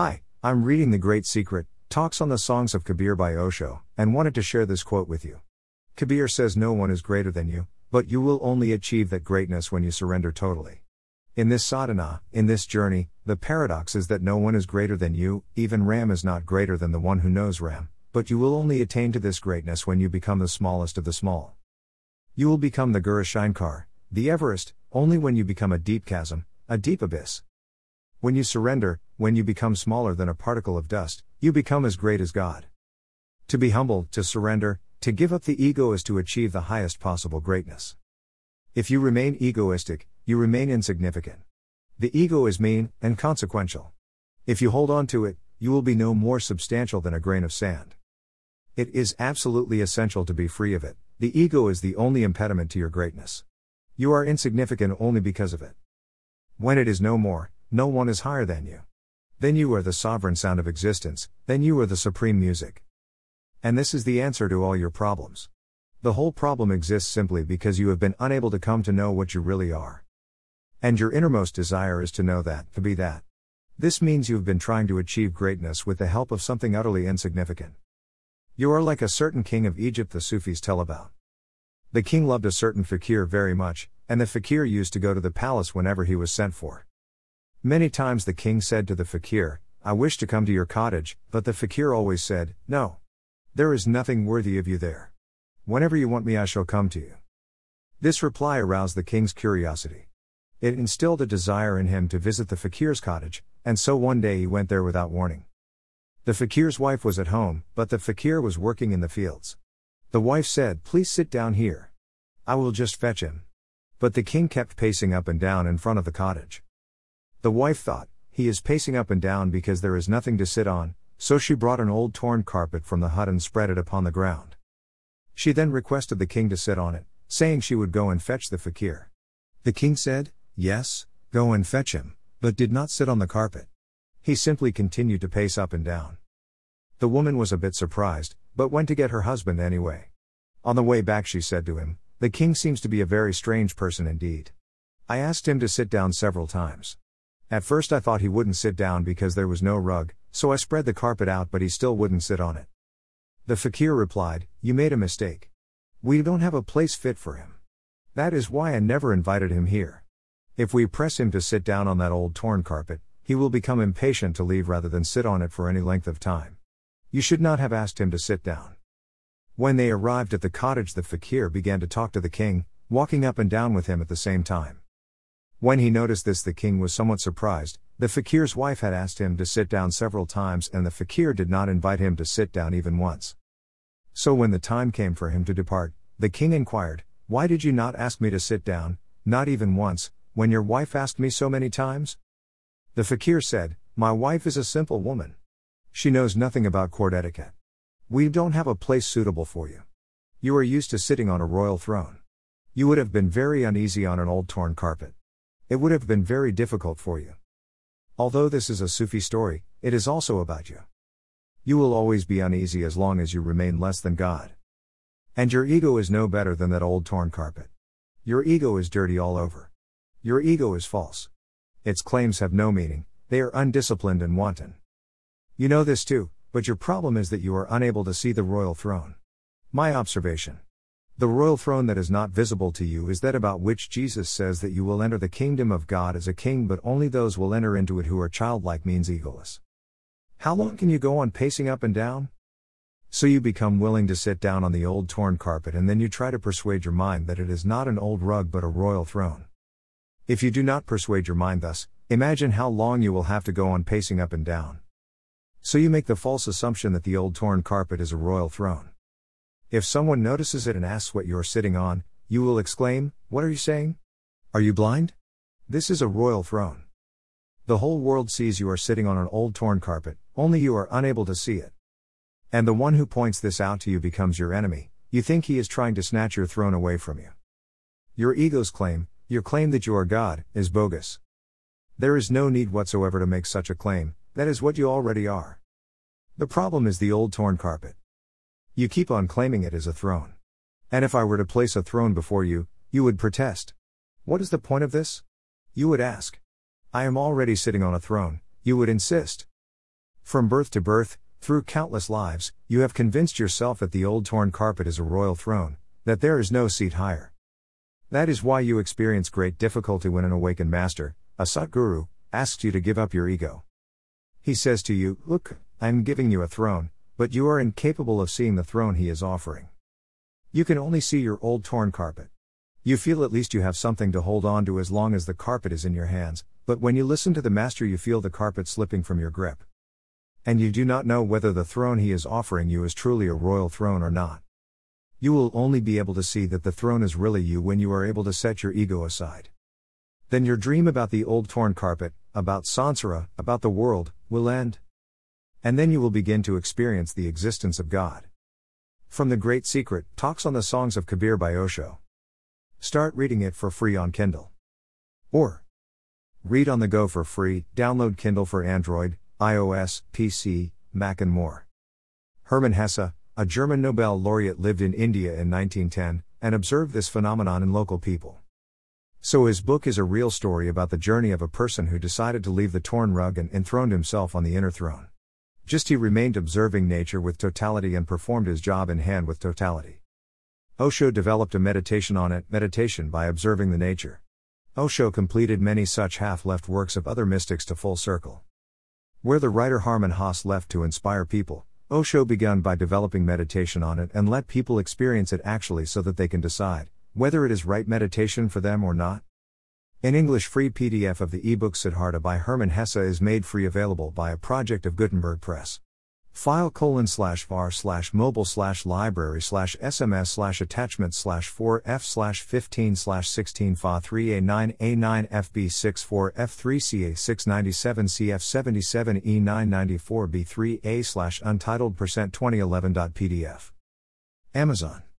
Hi, I'm reading The Great Secret, Talks on the Songs of Kabir by Osho, and wanted to share this quote with you. Kabir says no one is greater than you, but you will only achieve that greatness when you surrender totally. In this sadhana, in this journey, the paradox is that no one is greater than you, even Ram is not greater than the one who knows Ram, but you will only attain to this greatness when you become the smallest of the small. You will become the Gourishankar, the Everest, only when you become a deep chasm, a deep abyss. When you surrender, when you become smaller than a particle of dust, you become as great as God. To be humble, to surrender, to give up the ego is to achieve the highest possible greatness. If you remain egoistic, you remain insignificant. The ego is mean and consequential. If you hold on to it, you will be no more substantial than a grain of sand. It is absolutely essential to be free of it. The ego is the only impediment to your greatness. You are insignificant only because of it. When it is no more, no one is higher than you. Then you are the sovereign sound of existence, then you are the supreme music. And this is the answer to all your problems. The whole problem exists simply because you have been unable to come to know what you really are. And your innermost desire is to know that, to be that. This means you have been trying to achieve greatness with the help of something utterly insignificant. You are like a certain king of Egypt the Sufis tell about. The king loved a certain fakir very much, and the fakir used to go to the palace whenever he was sent for. Many times the king said to the fakir, I wish to come to your cottage, but the fakir always said, No. There is nothing worthy of you there. Whenever you want me, I shall come to you. This reply aroused the king's curiosity. It instilled a desire in him to visit the fakir's cottage, and so one day he went there without warning. The fakir's wife was at home, but the fakir was working in the fields. The wife said, Please sit down here. I will just fetch him. But the king kept pacing up and down in front of the cottage. The wife thought, he is pacing up and down because there is nothing to sit on, so she brought an old torn carpet from the hut and spread it upon the ground. She then requested the king to sit on it, saying she would go and fetch the fakir. The king said, Yes, go and fetch him, but did not sit on the carpet. He simply continued to pace up and down. The woman was a bit surprised, but went to get her husband anyway. On the way back, she said to him, The king seems to be a very strange person indeed. I asked him to sit down several times. At first I thought he wouldn't sit down because there was no rug, so I spread the carpet out but he still wouldn't sit on it. The fakir replied, You made a mistake. We don't have a place fit for him. That is why I never invited him here. If we press him to sit down on that old torn carpet, he will become impatient to leave rather than sit on it for any length of time. You should not have asked him to sit down. When they arrived at the cottage, the fakir began to talk to the king, walking up and down with him at the same time. When he noticed this, the king was somewhat surprised. The fakir's wife had asked him to sit down several times, and the fakir did not invite him to sit down even once. So when the time came for him to depart, the king inquired, Why did you not ask me to sit down, not even once, when your wife asked me so many times? The fakir said, My wife is a simple woman. She knows nothing about court etiquette. We don't have a place suitable for you. You are used to sitting on a royal throne. You would have been very uneasy on an old torn carpet. It would have been very difficult for you. Although this is a Sufi story, it is also about you. You will always be uneasy as long as you remain less than God. And your ego is no better than that old torn carpet. Your ego is dirty all over. Your ego is false. Its claims have no meaning, they are undisciplined and wanton. You know this too, but your problem is that you are unable to see the royal throne. My observation. The royal throne that is not visible to you is that about which Jesus says that you will enter the kingdom of God as a king, but only those will enter into it who are childlike, means egoless. How long can you go on pacing up and down? So you become willing to sit down on the old torn carpet and then you try to persuade your mind that it is not an old rug but a royal throne. If you do not persuade your mind thus, imagine how long you will have to go on pacing up and down. So you make the false assumption that the old torn carpet is a royal throne. If someone notices it and asks what you are sitting on, you will exclaim, What are you saying? Are you blind? This is a royal throne. The whole world sees you are sitting on an old torn carpet, only you are unable to see it. And the one who points this out to you becomes your enemy, you think he is trying to snatch your throne away from you. Your ego's claim, your claim that you are God, is bogus. There is no need whatsoever to make such a claim, that is what you already are. The problem is the old torn carpet. You keep on claiming it as a throne. And if I were to place a throne before you, you would protest. What is the point of this? You would ask. I am already sitting on a throne, you would insist. From birth to birth, through countless lives, you have convinced yourself that the old torn carpet is a royal throne, that there is no seat higher. That is why you experience great difficulty when an awakened master, a Satguru, asks you to give up your ego. He says to you, Look, I am giving you a throne, but you are incapable of seeing the throne he is offering. You can only see your old torn carpet. You feel at least you have something to hold on to as long as the carpet is in your hands, but when you listen to the Master, you feel the carpet slipping from your grip. And you do not know whether the throne he is offering you is truly a royal throne or not. You will only be able to see that the throne is really you when you are able to set your ego aside. Then your dream about the old torn carpet, about Sansara, about the world, will end. And then you will begin to experience the existence of God. From the Great Secret Talks on the Songs of Kabir by Osho. Start reading it for free on Kindle. Or read on the go for free, download Kindle for Android, iOS, PC, Mac, and more. Hermann Hesse, a German Nobel laureate, lived in India in 1910 and observed this phenomenon in local people. So his book is a real story about the journey of a person who decided to leave the torn rug and enthroned himself on the inner throne. Just he remained observing nature with totality and performed his job in hand with totality. Osho developed a meditation on it, meditation by observing the nature. Osho completed many such half left works of other mystics to full circle. Where the writer Hermann Hesse left to inspire people, Osho began by developing meditation on it and let people experience it actually so that they can decide whether it is right meditation for them or not. An English free PDF of the ebook Siddhartha by Hermann Hesse is made free available by a project of Gutenberg Press. File colon slash var slash mobile slash library slash sms slash attachment slash 4f slash 15 slash 16 fa 3 a 9 a 9 fb 6 4 f 3 ca 697 cf 77 e 994 b 3 a slash untitled percent 2011.pdf. Amazon.